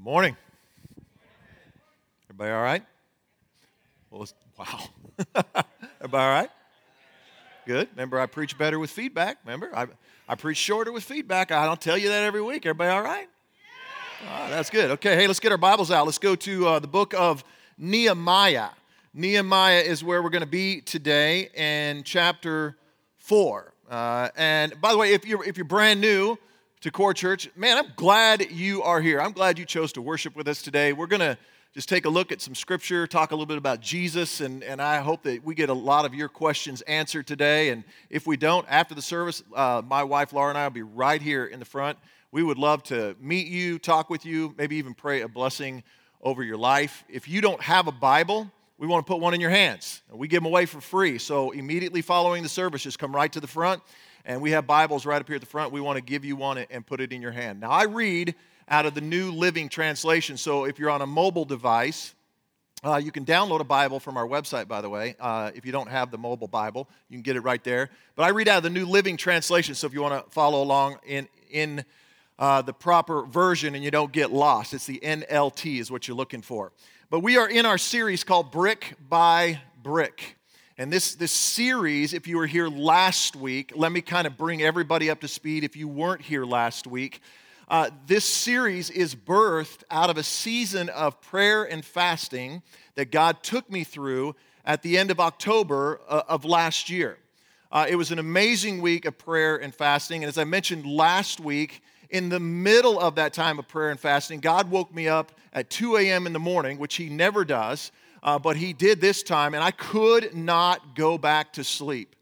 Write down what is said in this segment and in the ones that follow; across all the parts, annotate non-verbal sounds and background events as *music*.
Good morning. Everybody all right? Well, wow. *laughs* Everybody all right? Good. Remember, I preach better with feedback. Remember, I, I preach shorter with feedback. I don't tell you that every week. Everybody all right? All right, that's good. Okay, hey, let's get our Bibles out. Let's go to uh, the book of Nehemiah. Nehemiah is where we're going to be today in chapter 4. Uh, and by the way, if you're, if you're brand new to Core Church, man, I'm glad you are here. I'm glad you chose to worship with us today. We're going to just take a look at some scripture, talk a little bit about Jesus, and, and I hope that we get a lot of your questions answered today. And if we don't, after the service, uh, my wife Laura and I will be right here in the front. We would love to meet you, talk with you, maybe even pray a blessing over your life. If you don't have a Bible, we want to put one in your hands. We give them away for free. So immediately following the service, just come right to the front. And we have Bibles right up here at the front. We want to give you one and put it in your hand. Now, I read out of the New Living Translation. So if you're on a mobile device, uh, you can download a Bible from our website, by the way. Uh, if you don't have the mobile Bible, you can get it right there. But I read out of the New Living Translation, so if you want to follow along in, in uh, the proper version and you don't get lost, it's the NLT, is what you're looking for. But we are in our series called Brick by Brick. And this, this series, if you were here last week, let me kind of bring everybody up to speed if you weren't here last week. Uh, this series is birthed out of a season of prayer and fasting that God took me through at the end of October uh, of last year. Uh, it was an amazing week of prayer and fasting. And as I mentioned last week, in the middle of that time of prayer and fasting, God woke me up at 2 a.m. in the morning, which He never does, uh, but He did this time, and I could not go back to sleep.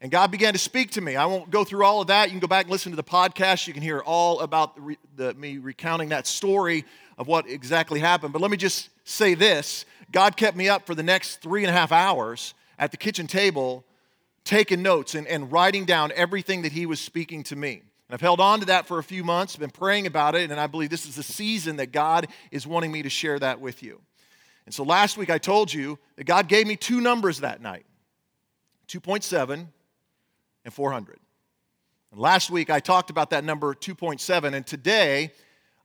And God began to speak to me. I won't go through all of that. You can go back and listen to the podcast. You can hear all about the, the, me recounting that story of what exactly happened. But let me just say this God kept me up for the next three and a half hours at the kitchen table, taking notes and, and writing down everything that He was speaking to me. And I've held on to that for a few months, been praying about it, and I believe this is the season that God is wanting me to share that with you. And so last week I told you that God gave me two numbers that night 2.7 and 400. And last week I talked about that number 2.7, and today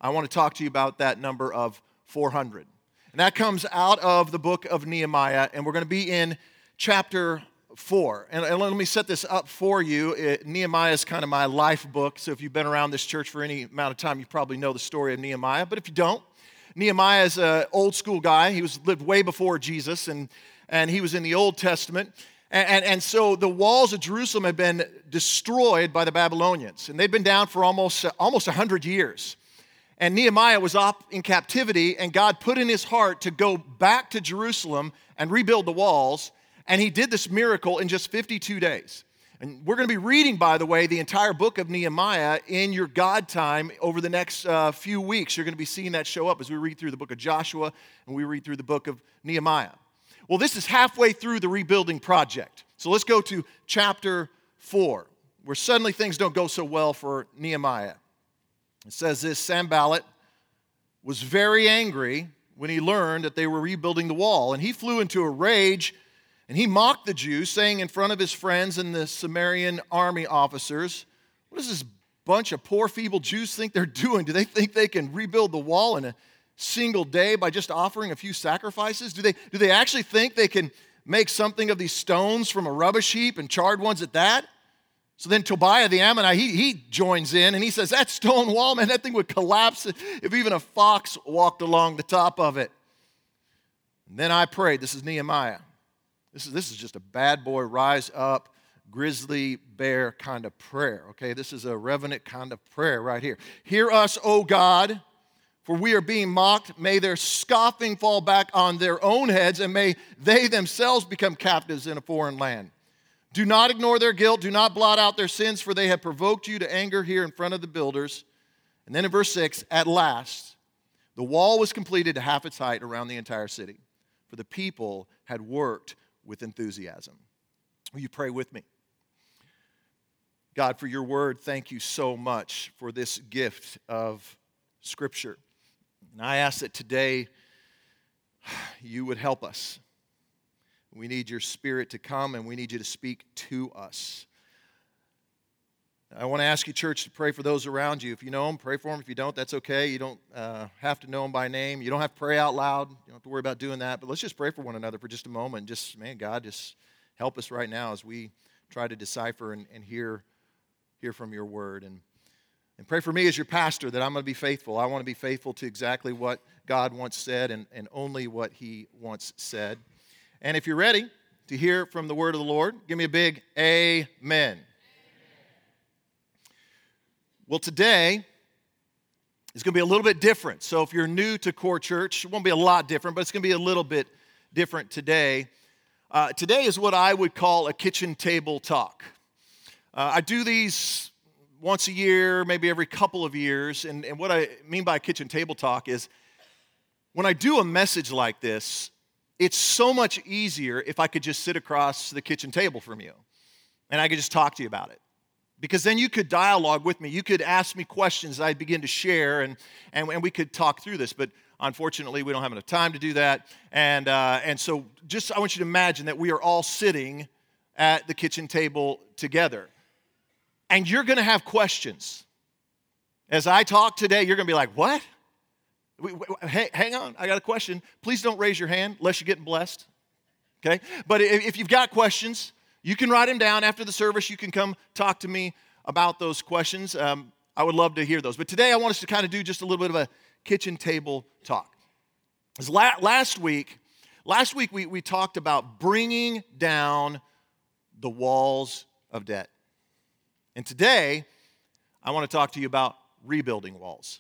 I want to talk to you about that number of 400. And that comes out of the book of Nehemiah, and we're going to be in chapter 4. And, and let me set this up for you. It, Nehemiah is kind of my life book, so if you've been around this church for any amount of time, you probably know the story of Nehemiah. But if you don't, Nehemiah is an uh, old school guy. He was lived way before Jesus, and, and he was in the Old Testament. And, and, and, so the walls of Jerusalem had been destroyed by the Babylonians, and they'd been down for almost, almost 100 years. And Nehemiah was up in captivity, and God put in his heart to go back to Jerusalem and rebuild the walls. And he did this miracle in just 52 days. And we're going to be reading, by the way, the entire book of Nehemiah in your God time over the next uh, few weeks. You're going to be seeing that show up as we read through the book of Joshua and we read through the book of Nehemiah. Well, this is halfway through the rebuilding project. So let's go to chapter 4, where suddenly things don't go so well for Nehemiah. It says this Sanballat was very angry when he learned that they were rebuilding the wall, and he flew into a rage and he mocked the Jews, saying in front of his friends and the Samaritan army officers, What does this bunch of poor, feeble Jews think they're doing? Do they think they can rebuild the wall in a single day by just offering a few sacrifices? Do they, do they actually think they can make something of these stones from a rubbish heap and charred ones at that? So then Tobiah the Ammonite, he, he joins in and he says, That stone wall, man, that thing would collapse if even a fox walked along the top of it. And then I prayed, this is Nehemiah. This is, this is just a bad boy, rise up, grizzly bear kind of prayer, okay? This is a revenant kind of prayer right here. Hear us, O God, for we are being mocked. May their scoffing fall back on their own heads, and may they themselves become captives in a foreign land. Do not ignore their guilt. Do not blot out their sins, for they have provoked you to anger here in front of the builders. And then in verse 6, at last, the wall was completed to half its height around the entire city, for the people had worked with enthusiasm. Will you pray with me? God, for your word, thank you so much for this gift of Scripture. And I ask that today you would help us. We need your Spirit to come and we need you to speak to us. I want to ask you, church, to pray for those around you. If you know them, pray for them. If you don't, that's okay. You don't uh, have to know them by name. You don't have to pray out loud. You don't have to worry about doing that. But let's just pray for one another for just a moment. Just, man, God, just help us right now as we try to decipher and, and hear, hear from your word. And, and pray for me as your pastor that I'm going to be faithful. I want to be faithful to exactly what God once said and, and only what he once said. And if you're ready to hear from the word of the Lord, give me a big amen. Well, today is going to be a little bit different. So, if you're new to Core Church, it won't be a lot different, but it's going to be a little bit different today. Uh, today is what I would call a kitchen table talk. Uh, I do these once a year, maybe every couple of years. And, and what I mean by a kitchen table talk is when I do a message like this, it's so much easier if I could just sit across the kitchen table from you and I could just talk to you about it because then you could dialogue with me. You could ask me questions I'd begin to share, and, and, and we could talk through this. But unfortunately, we don't have enough time to do that. And, uh, and so just I want you to imagine that we are all sitting at the kitchen table together. And you're going to have questions. As I talk today, you're going to be like, what? Hey, hang on, I got a question. Please don't raise your hand unless you're getting blessed. Okay? But if you've got questions, you can write them down after the service. You can come talk to me about those questions. Um, I would love to hear those. But today I want us to kind of do just a little bit of a kitchen table talk. last week, last week we, we talked about bringing down the walls of debt. And today I want to talk to you about rebuilding walls.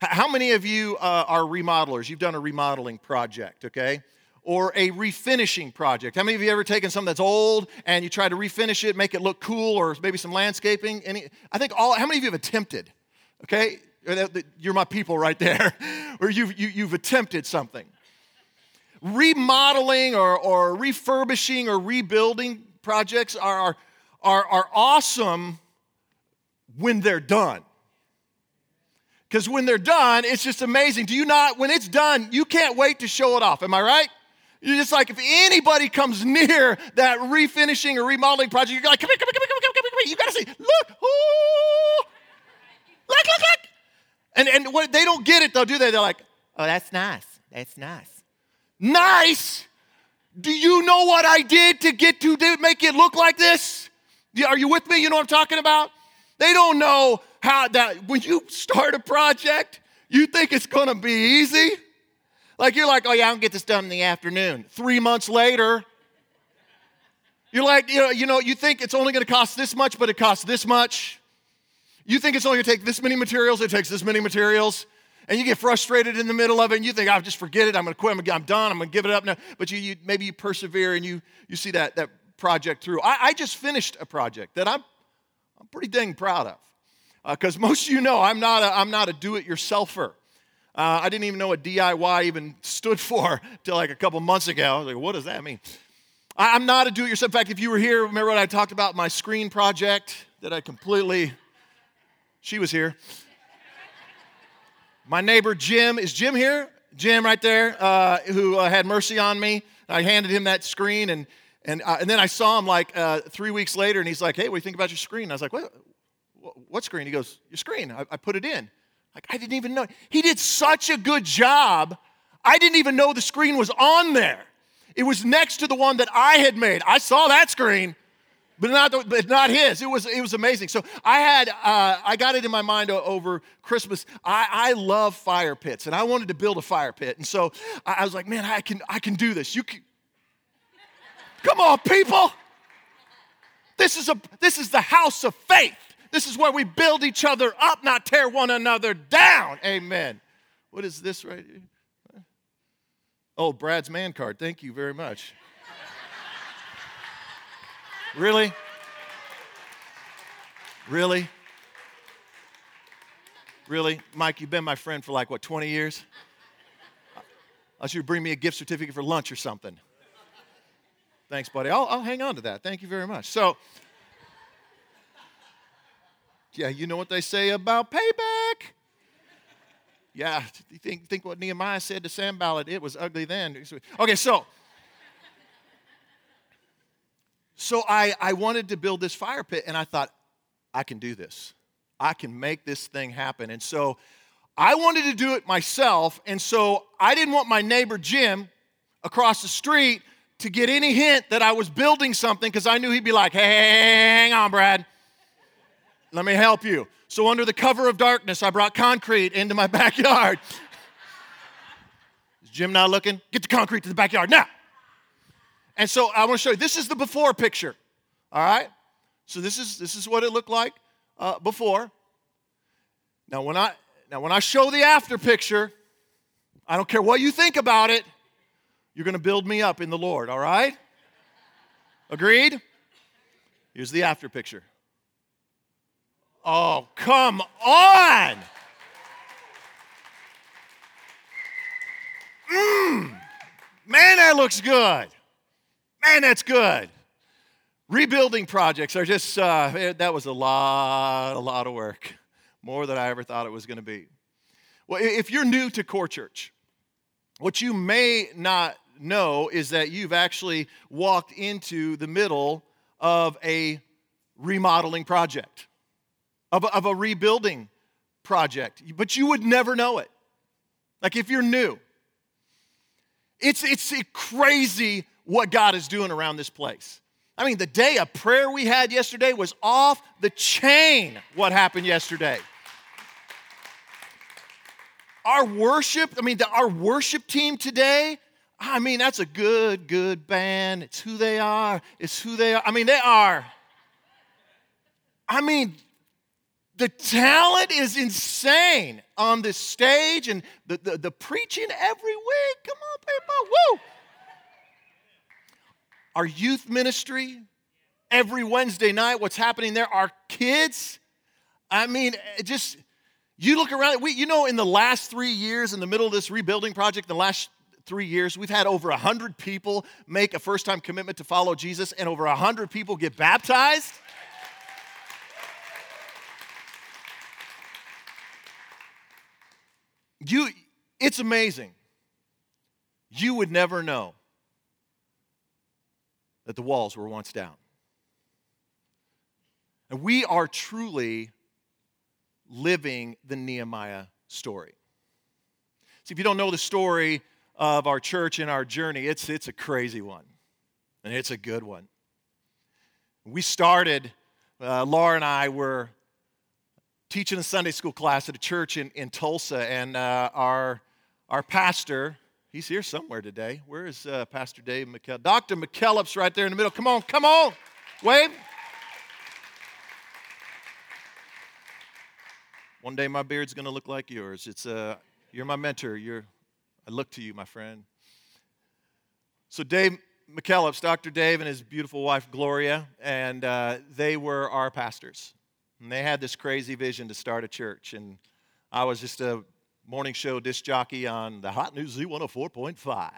How many of you uh, are remodelers? You've done a remodeling project, okay? Or a refinishing project. How many of you ever taken something that's old and you try to refinish it, make it look cool, or maybe some landscaping? Any, I think all. How many of you have attempted? Okay, you're my people right there, *laughs* or you've you, have you have attempted something. Remodeling or, or refurbishing or rebuilding projects are, are, are awesome when they're done. Because when they're done, it's just amazing. Do you not, when it's done, you can't wait to show it off. Am I right? You're just like, if anybody comes *laughs* near that refinishing or remodeling project, you're like, come here, come here, come here, come here, come here. You got to say, look, ooh, look, look, look. And, and what, they don't get it though, do they? They're like, oh, that's nice. That's nice. Nice? Do you know what I did to get to make it look like this? Are you with me? You know what I'm talking about? They don't know how that, when you start a project, you think it's to be easy. Like you're like, oh yeah, I'll get this done in the afternoon. Three months later, you're like, you know, you know, you think it's only to cost this much, but it costs this much. You think it's only to take this many materials, it takes this many materials. And you get frustrated in the middle of it, and you think, I'll just forget it. I'm to quit. I'm, done. I'm to give it up now. But you, you, maybe you persevere and you, you see that, that project through. I, I just finished a project that I'm, I'm pretty dang proud of. Because uh, most of you know I'm not a, I'm not a do-it-yourselfer. Uh, I didn't even know what DIY even stood for until like a couple months ago. I was like, what does that mean? I, am not a do it yourself. In fact, if you were here, remember what I talked about my screen project that I completely, she was here. My neighbor Jim, is Jim here? Jim right there, uh, who uh, had mercy on me. I handed him that screen, and, and, uh, and then I saw him like uh, three weeks later, and he's like, hey, what do you think about your screen? I was like, what, what screen? He goes, your screen. I, I put it in. Like, I didn't even know. He did such a good job. I didn't even know the screen was on there. It was next to the one that I had made. I saw that screen, but not, the, but not his. It was, it was amazing. So I had, uh, I got it in my mind over Christmas. I, I love fire pits, and I wanted to build a fire pit. And so I, I was like, man, I can, I can do this. You can, come on, people. This is, a, this is the house of faith. This is where we build each other up, not tear one another down. Amen. What is this right here? Oh, Brad's man card. Thank you very much. really? Really? Really? Mike, you've been my friend for like, what, 20 years? I should bring me a gift certificate for lunch or something. Thanks, buddy. I'll, I'll hang on to that. Thank you very much. So, yeah, you know what they say about payback. Yeah, think, think what Nehemiah said to Sanballat. It was ugly then. Okay, so. So I, I wanted to build this fire pit, and I thought, I can do this. I can make this thing happen. And so I wanted to do it myself. And so I didn't want my neighbor Jim across the street to get any hint that I was building something because I knew he'd be like, hey, hang on, Brad. Let me help you. So, under the cover of darkness, I brought concrete into my *laughs* backyard. Is Jim not looking? Get the concrete to the backyard now. And so, I want to show you this is the before picture. All right? So, this is, this is what it looked like uh, before. Now when, I, now, when I show the after picture, I don't care what you think about it, you're going to build me up in the Lord, all right? Agreed? Here's the after picture. Oh, come on! Mmm, man, that looks good. Man, that's good. Rebuilding projects are just, uh, that was a lot, a lot of work. More than I ever thought it was going to be. Well, if you're new to Core Church, what you may not know is that you've actually walked into the middle of a remodeling project, of a, of a rebuilding project, but you would never know it. Like if you're new, it's, it's crazy what God is doing around this place. I mean, the day of prayer we had yesterday was off the chain what happened yesterday. Our worship, I mean, the, our worship team today, I mean, that's a good, good band. It's who they are. It's who they are. I mean, they are. I mean, the talent is insane on this stage and the, the, the preaching every week. Come on, people. Woo! our youth ministry every Wednesday night, what's happening there, our kids. I mean, just you look around, we, you know, in the last three years, in the middle of this rebuilding project, the last three years, we've had over 100 people make a first time commitment to follow Jesus, and over 100 people get baptized. You, it's amazing. You would never know that the walls were once down. And we are truly living the Nehemiah story. See, if you don't know the story of our church and our journey, it's, it's a crazy one, and it's a good one. We started, uh, Laura and I were teaching a Sunday school class at a church in, in Tulsa, and uh, our, our pastor, He's here somewhere today. Where is uh, Pastor Dave McKell? Dr. McKellop's right there in the middle. Come on, come on. Wave. One day my beard's going to look like yours. It's uh, you're my mentor. You're, I look to you, my friend. So Dave McKellops, Dr. Dave and his beautiful wife Gloria, and uh, they were our pastors. And they had this crazy vision to start a church. And I was just a morning show disc jockey on the Hot News Z104.5.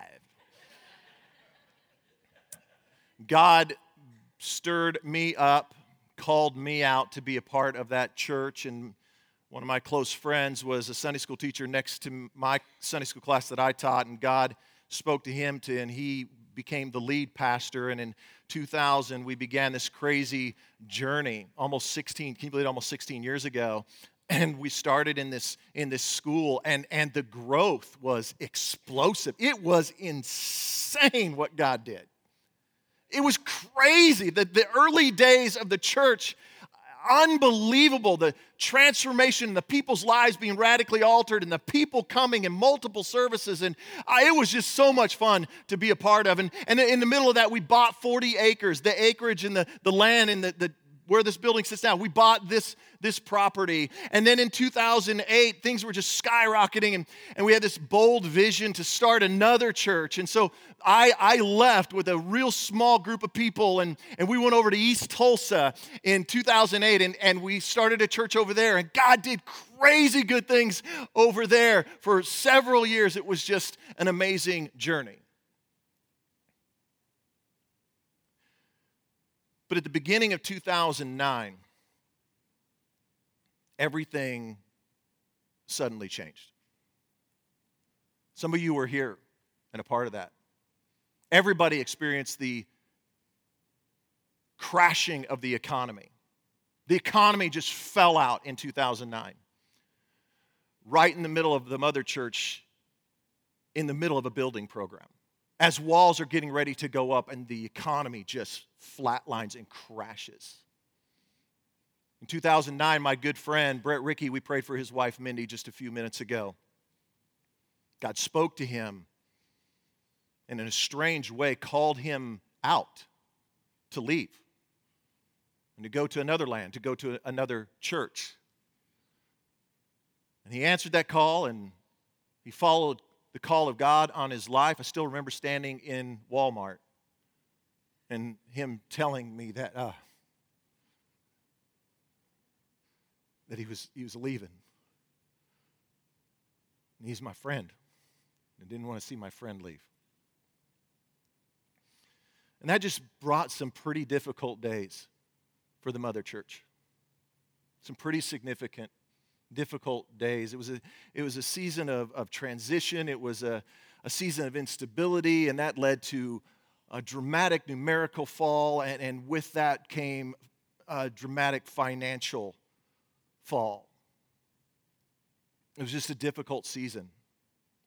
God stirred me up, called me out to be a part of that church, and one of my close friends was a Sunday school teacher next to my Sunday school class that I taught, and God spoke to him to, and he became the lead pastor. And in 2000, we began this crazy journey, almost 16, can you believe it, almost 16 years ago, *clears throat* and we started in this in this school and and the growth was explosive. It was insane what god did. It was crazy. That the early days of the church unbelievable the transformation and the people's lives being radically altered and the people coming in multiple services and uh, it was just so much fun to be a part of. And, and in the middle of that we bought 40 acres the acreage and the, the land and the, the where this building sits now. We bought this, this property. And then in 2008, things were just skyrocketing, and, and we had this bold vision to start another church. And so I, I left with a real small group of people, and, and we went over to East Tulsa in 2008, and, and we started a church over there. And God did crazy good things over there for several years. It was just an amazing journey. But at the beginning of 2009, everything suddenly changed. Some of you were here and a part of that. Everybody experienced the crashing of the economy. The economy just fell out in 2009. Right in the middle of the mother church, in the middle of a building program. As walls are getting ready to go up and the economy just flatlines and crashes. In 2009, my good friend Brett Ricky, we prayed for his wife Mindy just a few minutes ago. God spoke to him and in a strange way called him out to leave and to go to another land, to go to another church. And he answered that call and he followed the call of God on his life. I still remember standing in Walmart and him telling me that uh, that he was he was leaving. And he's my friend. I didn't want to see my friend leave. And that just brought some pretty difficult days for the mother church. Some pretty significant, difficult days. It was a, it was a season of, of transition, it was a, a season of instability, and that led to a dramatic numerical fall, and, and with that came a dramatic financial fall. It was just a difficult season.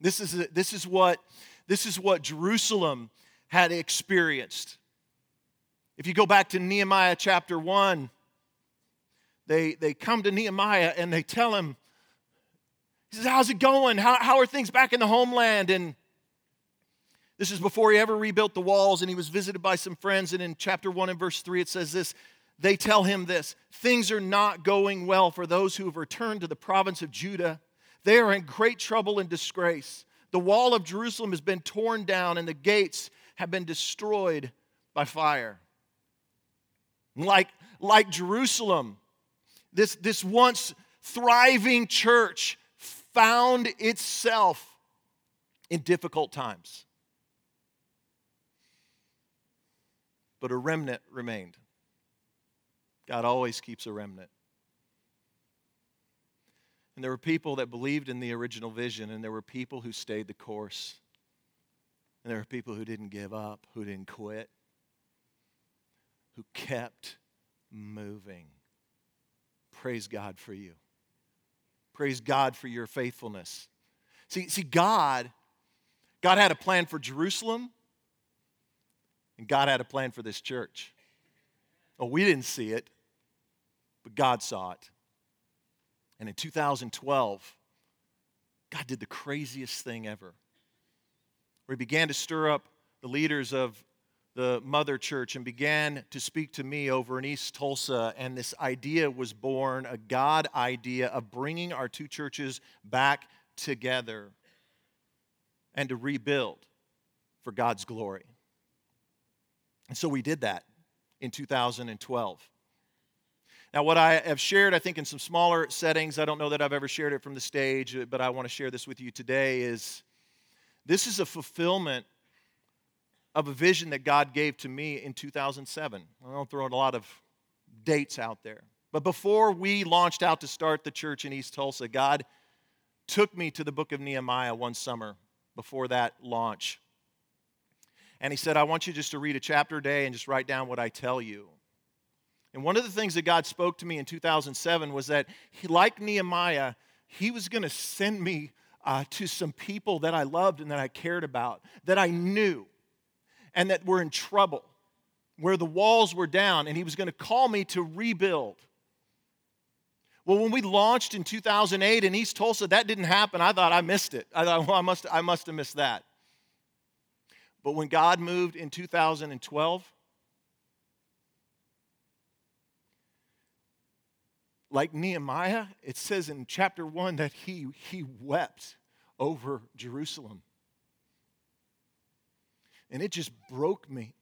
This is, a, this is, what, this is what Jerusalem had experienced. If you go back to Nehemiah chapter 1, they, they come to Nehemiah and they tell him, he says, How's it going? How, how are things back in the homeland? And this is before he ever rebuilt the walls and he was visited by some friends. And in chapter 1 and verse 3, it says this they tell him this things are not going well for those who have returned to the province of Judah. They are in great trouble and disgrace. The wall of Jerusalem has been torn down and the gates have been destroyed by fire. Like, like Jerusalem, this, this once thriving church found itself in difficult times. But a remnant remained. God always keeps a remnant. And there were people that believed in the original vision, and there were people who stayed the course. And there were people who didn't give up, who didn't quit, who kept moving. Praise God for you. Praise God for your faithfulness. See, see, God, God had a plan for Jerusalem, and God had a plan for this church. Oh, we didn't see it, but God saw it. And in 2012, God did the craziest thing ever. Where he began to stir up the leaders of the mother church and began to speak to me over in East Tulsa. And this idea was born a God idea of bringing our two churches back together and to rebuild for God's glory. And so we did that in 2012. Now, what I have shared, I think, in some smaller settings, I don't know that I've ever shared it from the stage, but I want to share this with you today is this is a fulfillment of a vision that God gave to me in 2007. I don't throw a lot of dates out there. But before we launched out to start the church in East Tulsa, God took me to the book of Nehemiah one summer before that launch. And He said, I want you just to read a chapter a day and just write down what I tell you. And one of the things that God spoke to me in 2007 was that, he, like Nehemiah, He was going to send me uh, to some people that I loved and that I cared about, that I knew, and that were in trouble, where the walls were down, and He was going to call me to rebuild. Well, when we launched in 2008 in East Tulsa, that didn't happen. I thought I missed it. I thought, well, I must, I must have missed that. But when God moved in 2012, like Nehemiah, it says in chapter 1 that he, he wept over Jerusalem. And it just broke me.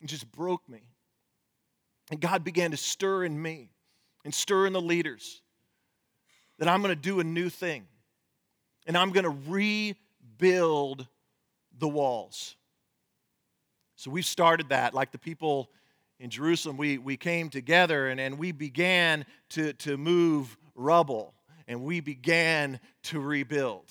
It just broke me. And God began to stir in me and stir in the leaders that I'm going to do a new thing. And I'm going to rebuild the walls. So we've started that like the people in Jerusalem, we, we came together and, and we began to, to move rubble and we began to rebuild.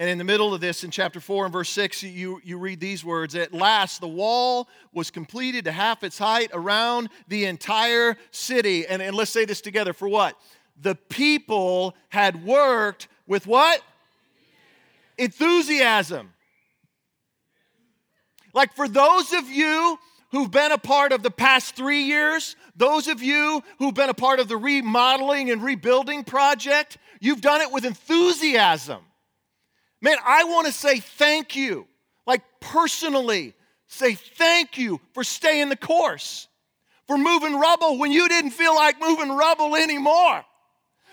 And in the middle of this, in chapter 4 and verse 6, you, you read these words At last, the wall was completed to half its height around the entire city. And, and let's say this together for what? The people had worked with what? Enthusiasm. Like for those of you who've been a part of the past three years, those of you who've been a part of the remodeling and rebuilding project, you've done it with enthusiasm. Man, I want to say thank you, like personally, say thank you for staying the course, for moving rubble when you didn't feel like moving rubble anymore.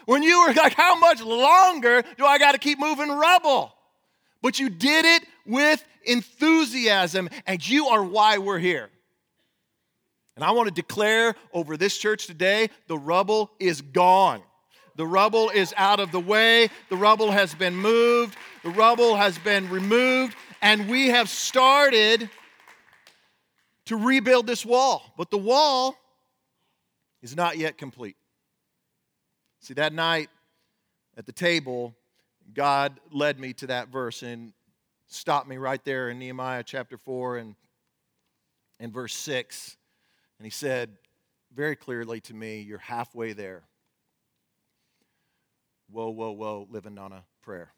When you were like, how much longer do I got to keep moving rubble? But you did it with enthusiasm, and you are why we're here. And I want to declare over this church today the rubble is gone. The rubble is out of the way. The rubble has been moved. The rubble has been removed. And we have started to rebuild this wall. But the wall is not yet complete. See, that night at the table, God led me to that verse and stopped me right there in Nehemiah chapter 4 and, and verse 6. And he said very clearly to me, You're halfway there whoa, whoa, whoa, living on a prayer.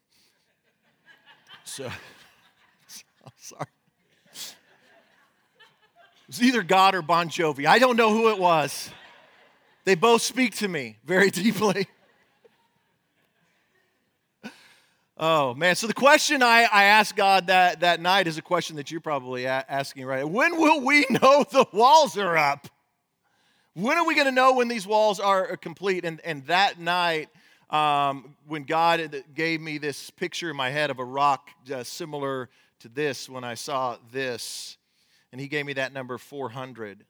So, I'm *laughs* sorry. It was either God or Bon Jovi. I don't know who it was. They both speak to me very *laughs* deeply. Oh, man. So, the question I, I asked God that, that night is a question that you're probably a- asking right now. When will we *laughs* know the walls are up? When are we going to know when these walls are complete? And, and that night, um, when God gave me this picture in my head of a rock uh, similar to this, when I saw this, and He gave me that number 400.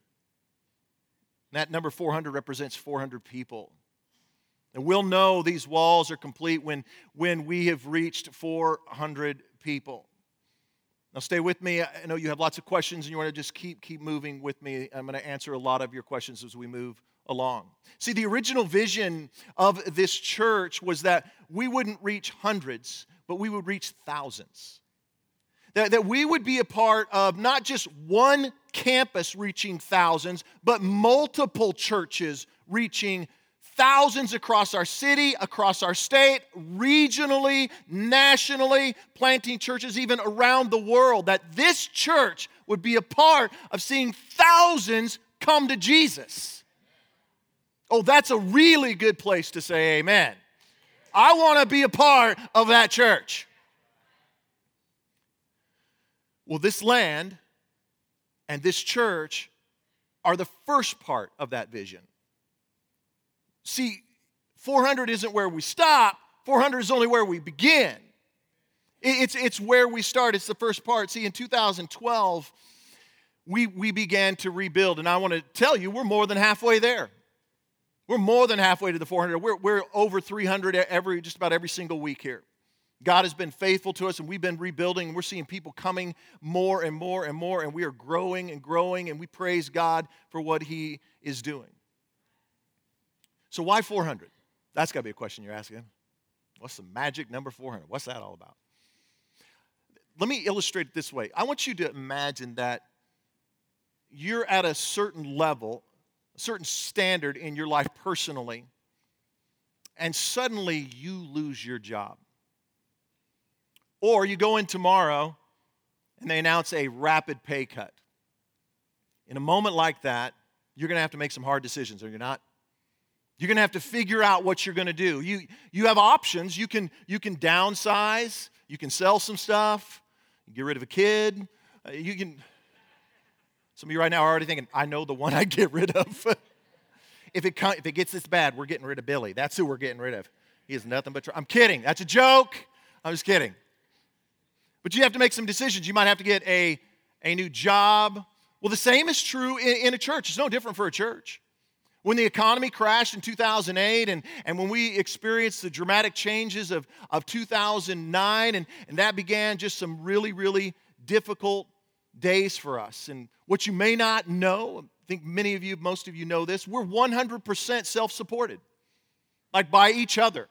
That number 400 represents 400 people. And we'll know these walls are complete when, when we have reached 400 people. Now, stay with me. I know you have lots of questions and you want to just keep, keep moving with me. I'm going to answer a lot of your questions as we move along. See, the original vision of this church was that we wouldn't reach hundreds, but we would reach thousands. That, that we would be a part of not just one campus reaching thousands, but multiple churches reaching thousands across our city, across our state, regionally, nationally, planting churches even around the world. That this church would be a part of seeing thousands come to Jesus. Oh, that's a really good place to say amen. I want to be a part of that church. Well, this land and this church are the first part of that vision. See, 400 isn't where we stop, 400 is only where we begin. It's, it's where we start, it's the first part. See, in 2012, we, we began to rebuild, and I want to tell you, we're more than halfway there. We're more than halfway to the 400. We're, we're over 300 every, just about every single week here. God has been faithful to us, and we've been rebuilding. We're seeing people coming more and more and more, and we are growing and growing, and we praise God for what He is doing. So, why 400? That's got to be a question you're asking. What's the magic number 400? What's that all about? Let me illustrate it this way. I want you to imagine that you're at a certain level certain standard in your life personally, and suddenly you lose your job. Or you go in tomorrow and they announce a rapid pay cut. In a moment like that, you're going to have to make some hard decisions, are you not? You're going to have to figure out what you're going to do. You, you have options. You can, you can downsize, you can sell some stuff, get rid of a kid, uh, you can some of you right now are already thinking, I know the one I get rid of. *laughs* if, it if it gets this bad, we're getting rid of Billy. That's who we're getting rid of. He is nothing but. Tr- I'm kidding. That's a joke. I'm just kidding. But you have to make some decisions. You might have to get a, a new job. Well, the same is true in, in a church. It's no different for a church. When the economy crashed in 2008 and, and when we experienced the dramatic changes of, of 2009, and, and that began just some really, really difficult days for us. And what you may not know, I think many of you, most of you know this, we're 100% self supported, like by each other.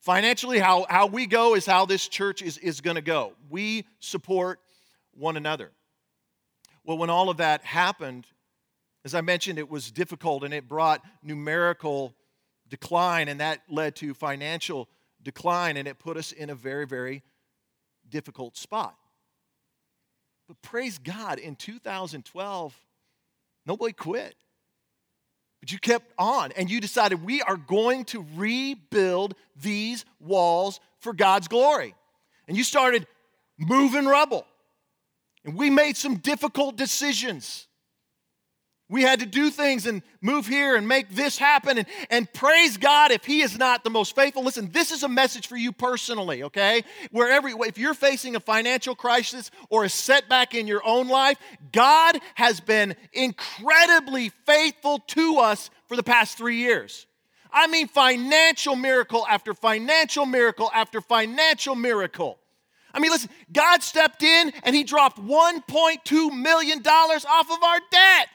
Financially, how, how we go is how this church is, is going to go. We support one another. Well, when all of that happened, as I mentioned, it was difficult and it brought numerical decline, and that led to financial decline, and it put us in a very, very difficult spot. But praise God, in 2012, nobody quit. But you kept on and you decided we are going to rebuild these walls for God's glory. And you started moving rubble. And we made some difficult decisions. We had to do things and move here and make this happen. And, and praise God if He is not the most faithful. Listen, this is a message for you personally, okay? Wherever, if you're facing a financial crisis or a setback in your own life, God has been incredibly faithful to us for the past three years. I mean, financial miracle after financial miracle after financial miracle. I mean, listen, God stepped in and He dropped $1.2 million off of our debt.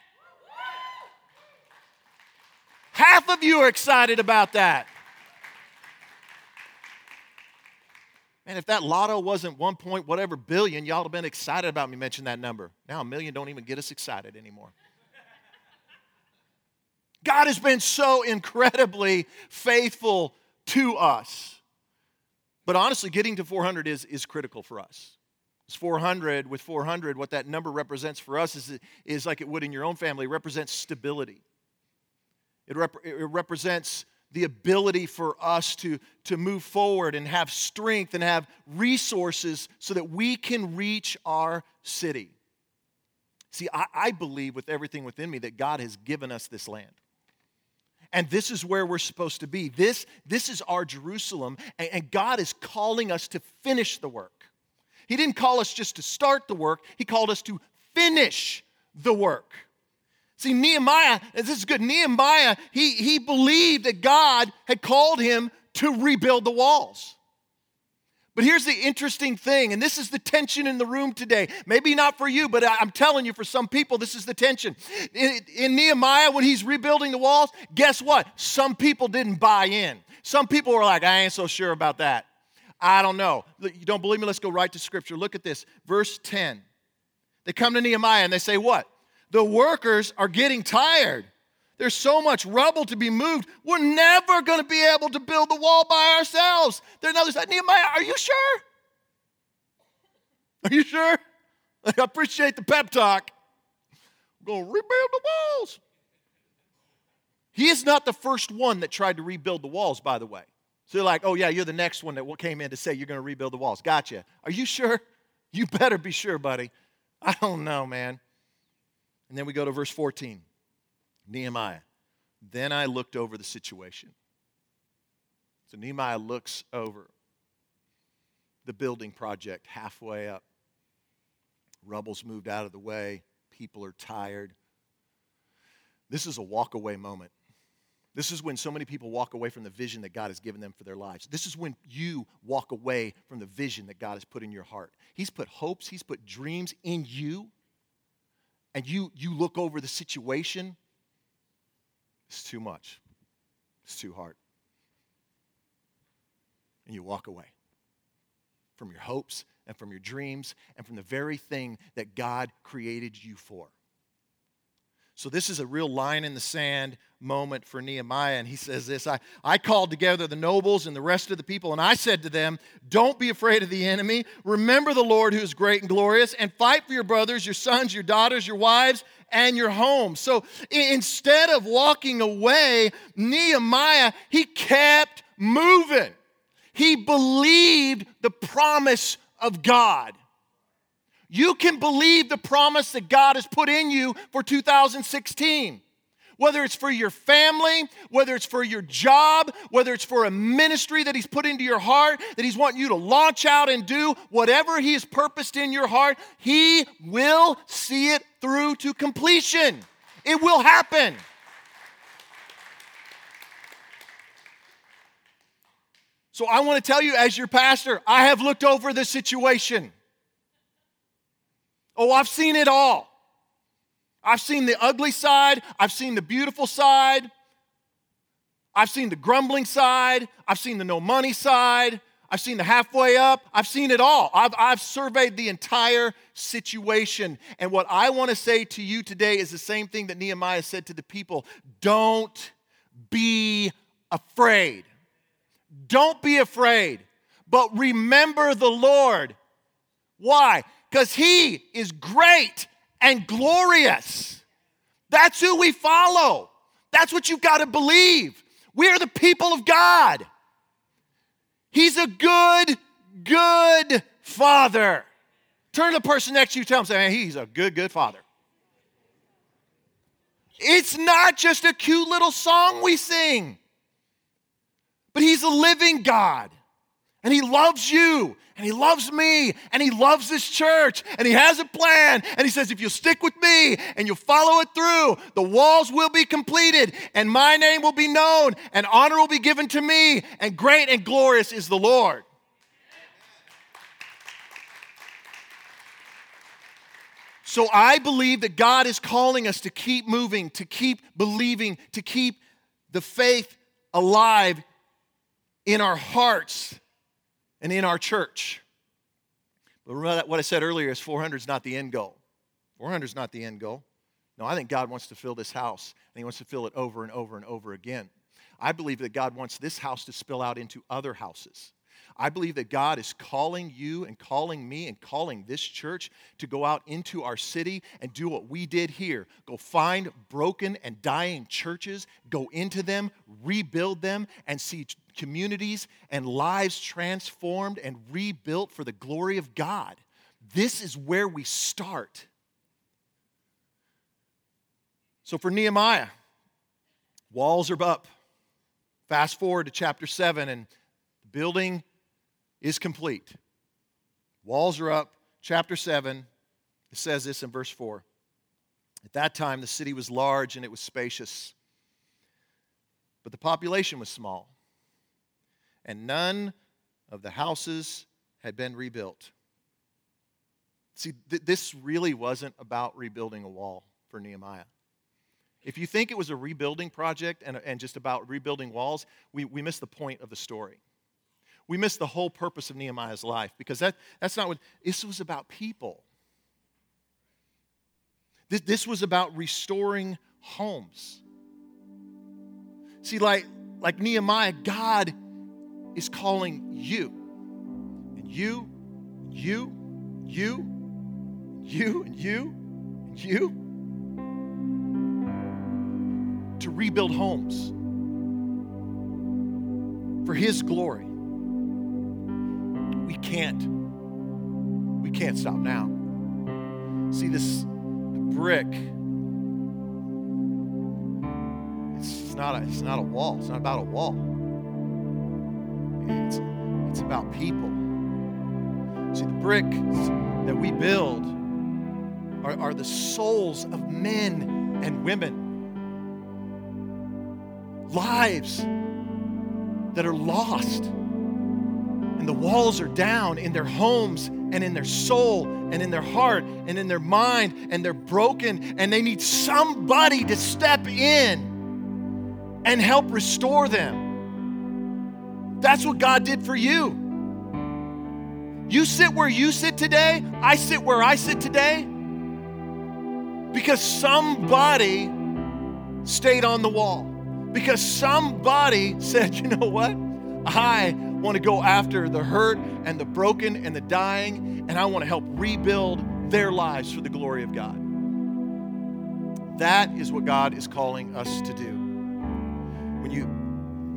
Half of you are excited about that. Man, if that lotto wasn't one point whatever billion, y'all would have been excited about me mentioning that number. Now a million don't even get us excited anymore. God has been so incredibly faithful to us. But honestly, getting to 400 is, is critical for us. It's 400, with 400, what that number represents for us is, is like it would in your own family, represents stability. It, rep- it represents the ability for us to, to move forward and have strength and have resources so that we can reach our city. See, I, I believe with everything within me that God has given us this land. And this is where we're supposed to be. This, this is our Jerusalem, and, and God is calling us to finish the work. He didn't call us just to start the work, He called us to finish the work. See, Nehemiah, this is good. Nehemiah, he, he believed that God had called him to rebuild the walls. But here's the interesting thing, and this is the tension in the room today. Maybe not for you, but I'm telling you, for some people, this is the tension. In, in, Nehemiah, when he's rebuilding the walls, guess what? Some people didn't buy in. Some people were like, I ain't so sure about that. I don't know. You don't believe me? Let's go right to scripture. Look at this. Verse 10. They come to Nehemiah and they say, What? The workers are getting tired. There's so much rubble to be moved. We're never going to be able to build the wall by ourselves. They're another side. Nehemiah, are you sure? Are you sure? *laughs* I appreciate the pep talk. We're going to rebuild the walls. He is not the first one that tried to rebuild the walls, by the way. So you're like, oh, yeah, you're the next one that came in to say you're going to rebuild the walls. Gotcha. Are you sure? You better be sure, buddy. I don't know, man. And then we go to verse 14 Nehemiah. Then I looked over the situation. So Nehemiah looks over the building project halfway up. Rubble's moved out of the way. People are tired. This is a walk away moment. This is when so many people walk away from the vision that God has given them for their lives. This is when you walk away from the vision that God has put in your heart. He's put hopes, He's put dreams in you and you, you look over the situation, it's too much. It's too hard. And you walk away from your hopes and from your dreams and from the very thing that God created you for. So, this is a real line in the sand moment for Nehemiah. And he says this I, I called together the nobles and the rest of the people, and I said to them, Don't be afraid of the enemy. Remember the Lord who is great and glorious, and fight for your brothers, your sons, your daughters, your wives, and your home. So, instead of walking away, Nehemiah, he kept moving. He believed the promise of God. You can believe the promise that God has put in you for 2016 whether it's for your family, whether it's for your job, whether it's for a ministry that He's put into your heart, that He's wanting you to launch out and do, whatever He has purposed in your heart, He will see it through to completion. It will happen. So I want to tell you, as your pastor, I have looked over the situation. Oh, I've seen it all. I've seen the ugly side, I've seen the beautiful side. I've seen the grumbling side, I've seen the no money side, I've seen the halfway up, I've seen it all. I've, I've surveyed the entire situation. And what I want to say to you today is the same thing that Nehemiah said to the people don't be afraid. Don't be afraid, but remember the Lord. Why? Because He is great and glorious. That's who we follow. That's what you've got to believe. We are the people of God. He's a good, good father. Turn to the person next to you, tell him, say, he's a good, good father. It's not just a cute little song we sing, but he's a living God. And he loves you, and he loves me, and he loves this church, and he has a plan. And he says, if you'll stick with me and you'll follow it through, the walls will be completed, and my name will be known, and honor will be given to me, and great and glorious is the Lord. So I believe that God is calling us to keep moving, to keep believing, to keep the faith alive in our hearts and in our church. But remember what I said earlier is 400 is not the end goal. 400 is not the end goal. No, I think God wants to fill this house, and He wants to fill it over and over and over again. I believe that God wants this house to spill out into other houses. I believe that God is calling you and calling me and calling this church to go out into our city and do what we did here go find broken and dying churches, go into them, rebuild them, and see communities and lives transformed and rebuilt for the glory of God. This is where we start. So for Nehemiah, walls are up. Fast forward to chapter 7, and the building is complete. Walls are up. Chapter 7, it says this in verse 4. At that time, the city was large and it was spacious, but the population was small, and none of the houses had been rebuilt. See, th- this really wasn't about rebuilding a wall for Nehemiah. If you think it was a rebuilding project and, and just about rebuilding walls, we, we miss the point of the story we miss the whole purpose of Nehemiah's life because that, that's not what this was about people. This, this was about restoring homes. See, like, like Nehemiah, God is calling you. And you, and you, and you, and you, and you, and you to rebuild homes for His glory we can't we can't stop now. See this brick. It's not a, it's not a wall. It's not about a wall. It's, about people. See, the bricks that we build are, are the souls of men and women. Lives that are lost and the walls are down in their homes and in their soul and in their heart and in their mind and they're broken and they need somebody to step in and help restore them. That's what God did for you. You sit where you sit today, I sit where I sit today because somebody stayed on the wall. Because somebody *laughs* said, you know what? I want to go after the hurt and the broken and the dying, and I want to help rebuild their lives for the glory of God. That is what God is calling us to do. When you,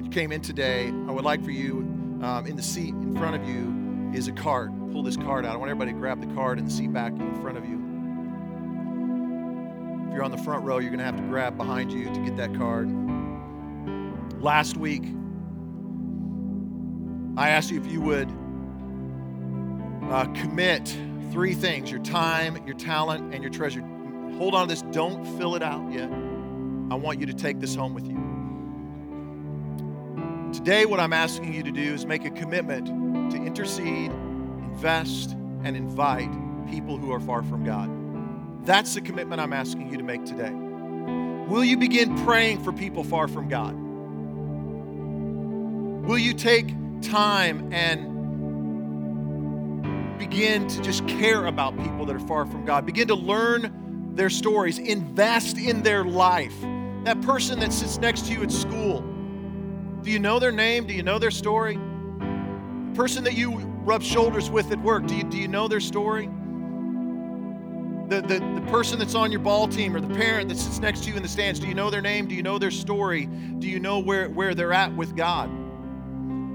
you came in today, I would like for you, um, in the seat in front of you is a card. Pull this card out. I want everybody to grab the card in the seat back in front of you. If you're on the front row, you're going to have to grab behind you to get that card. Last week, I asked you if you would uh, commit three things your time, your talent, and your treasure. Hold on to this. Don't fill it out yet. I want you to take this home with you. Today, what I'm asking you to do is make a commitment to intercede, invest, and invite people who are far from God. That's the commitment I'm asking you to make today. Will you begin praying for people far from God? Will you take time and begin to just care about people that are far from God? Begin to learn their stories, invest in their life. That person that sits next to you at school, do you know their name? Do you know their story? The person that you rub shoulders with at work, do you, do you know their story? The, the, the person that's on your ball team or the parent that sits next to you in the stands, do you know their name? Do you know their story? Do you know where, where they're at with God?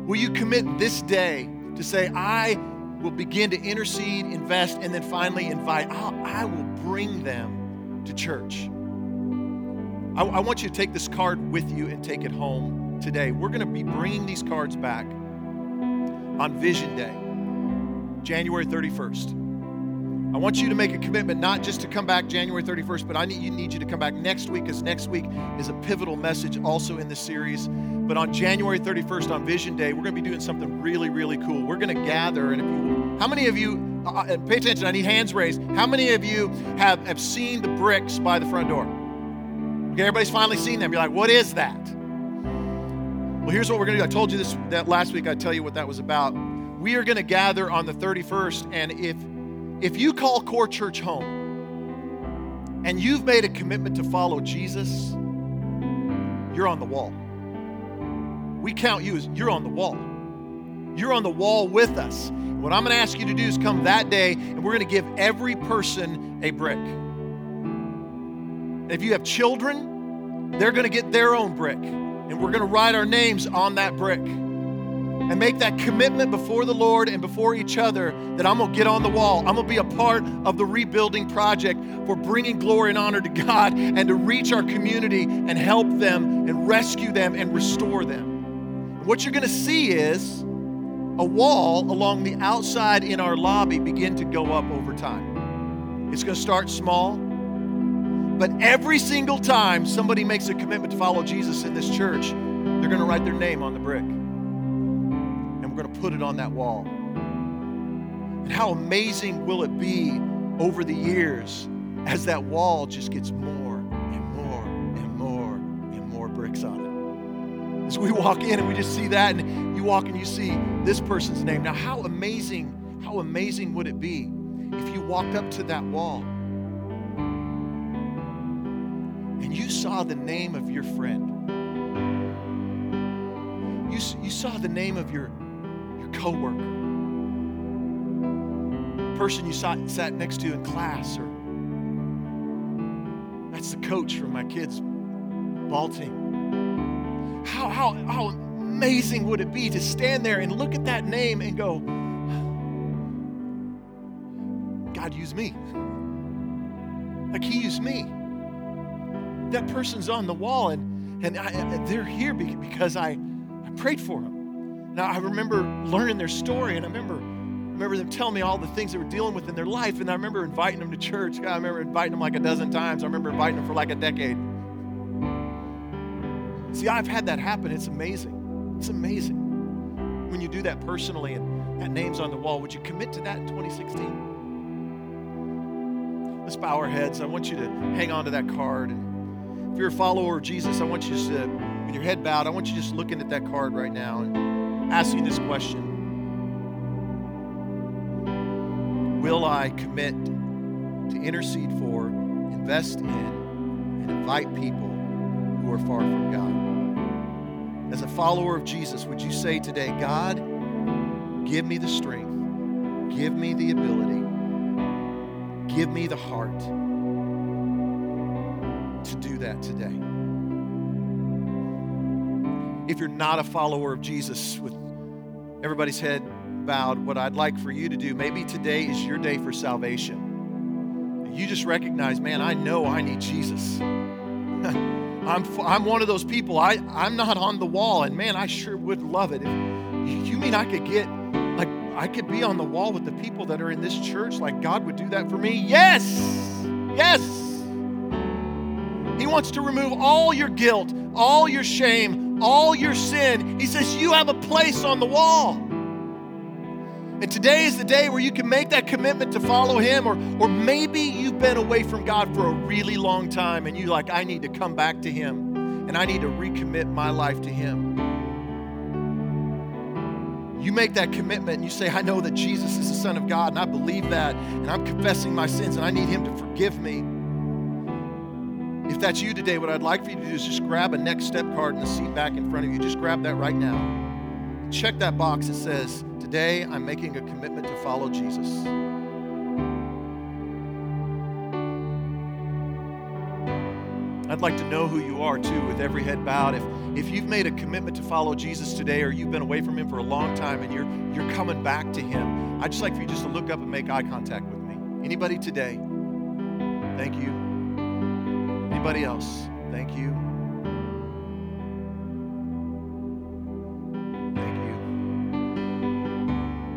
Will you commit this day to say, I will begin to intercede, invest, and then finally invite? I'll, I will bring them to church. I, I want you to take this card with you and take it home today. We're going to be bringing these cards back on Vision Day, January 31st. I want you to make a commitment not just to come back January 31st, but I need you, need you to come back next week because next week is a pivotal message also in this series. But on January 31st, on Vision Day, we're going to be doing something really, really cool. We're going to gather, and if you, how many of you, uh, uh, pay attention, I need hands raised. How many of you have, have seen the bricks by the front door? Okay, everybody's finally seen them. You're like, what is that? Well, here's what we're going to do. I told you this that last week. I'd tell you what that was about. We are going to gather on the 31st, and if if you call Core Church home and you've made a commitment to follow Jesus, you're on the wall. We count you as you're on the wall. You're on the wall with us. What I'm going to ask you to do is come that day, and we're going to give every person a brick. If you have children, they're going to get their own brick, and we're going to write our names on that brick and make that commitment before the Lord and before each other that I'm to get on the wall. I'm to be a part of the rebuilding project for bringing glory and honor to God and to reach our community and help them and rescue them and restore them. What you're to see is a wall along the outside in our lobby begin to go up over time. It's to start small, but every single time somebody makes a commitment to follow Jesus in this church, they're going to write their name on the brick And we're going to put it on that wall. And how amazing will it be over the years as that wall just gets more and more and more and more bricks on it. As we walk in and we just see that, and you walk and you see this person's name. Now, how amazing, how amazing would it be if you walked up to that wall and you saw the name of your friend? You, you saw the name of your your coworker, person you sat, sat next to in class, or that's the coach from my kids' ball team. How, how, how amazing would it be to stand there and look at that name and go, God used me. Like He used me. That person's on the wall, and, and I, they're here because I, I prayed for them. Now, I remember learning their story, and I remember, remember them telling me all the things they were dealing with in their life, and I remember inviting them to church. I remember inviting them like a dozen times. I remember inviting them for like a decade. See, I've had that happen. It's amazing. It's amazing. When you do that personally and that name's on the wall, would you commit to that in 2016? Let's bow our heads. I want you to hang on to that card. And you're a follower of Jesus, I want you to, with your head bowed, I want you just looking at that card right now. And ask you this question Will I commit to intercede for, invest in, and invite people who are far from God? As a follower of Jesus, would you say today, God, give me the strength, give me the ability, give me the heart to do that today? if you're not a follower of Jesus with everybody's head bowed, what I'd like for you to do, maybe today is your day for salvation. You just recognize, man, I know I need Jesus. *laughs* I'm, I'm one of those people. I, I'm not on the wall, and man, I sure would love it. You mean I could get, like, I could be on the wall with the people that are in this church? Like, God would do that for me? Yes! Yes! Wants to remove all your guilt, all your shame, all your sin. He says, You have a place on the wall. And today is the day where you can make that commitment to follow Him, or, or maybe you've been away from God for a really long time and you're like, I need to come back to Him and I need to recommit my life to Him. you make that commitment and you say, I know that Jesus is the Son of God and I believe that and I'm confessing my sins and I need Him to forgive me. If that's you today, what I'd like for you to do is just grab a next step card in the seat back in front of you. Just grab that right now. Check that box that says, Today I'm making a commitment to follow Jesus. I'd like to know who you are too, with every head bowed. If, if you've made a commitment to follow Jesus today, or you've been away from Him for a long time and you're, you're coming back to Him, I'd just like for you just to look up and make eye contact with me. Anybody today? Thank you. Anybody else? Thank you. Thank you.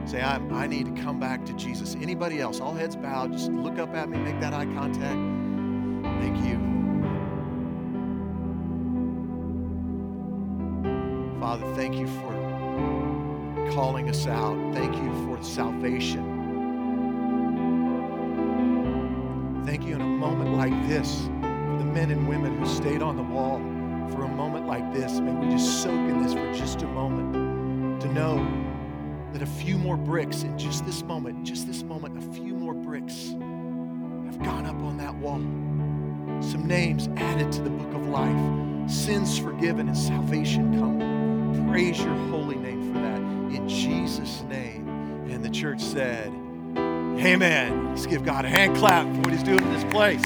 Say, I, I need to come back to Jesus. Anybody else? All heads bowed. Just look up at me, make that eye contact. Thank you. Father, thank you for calling us out. Thank you for salvation. Thank you in a moment like this men and women who stayed on the wall for a moment like this. May we just soak in this for just a moment to know that a few more bricks in just this moment, just this moment, a few more bricks have gone up on that wall. Some names added to the book of life, sins forgiven, and salvation come praise your holy name for that in Jesus' name. And the church said, Amen. Let's give God a hand clap for what he's doing in this place.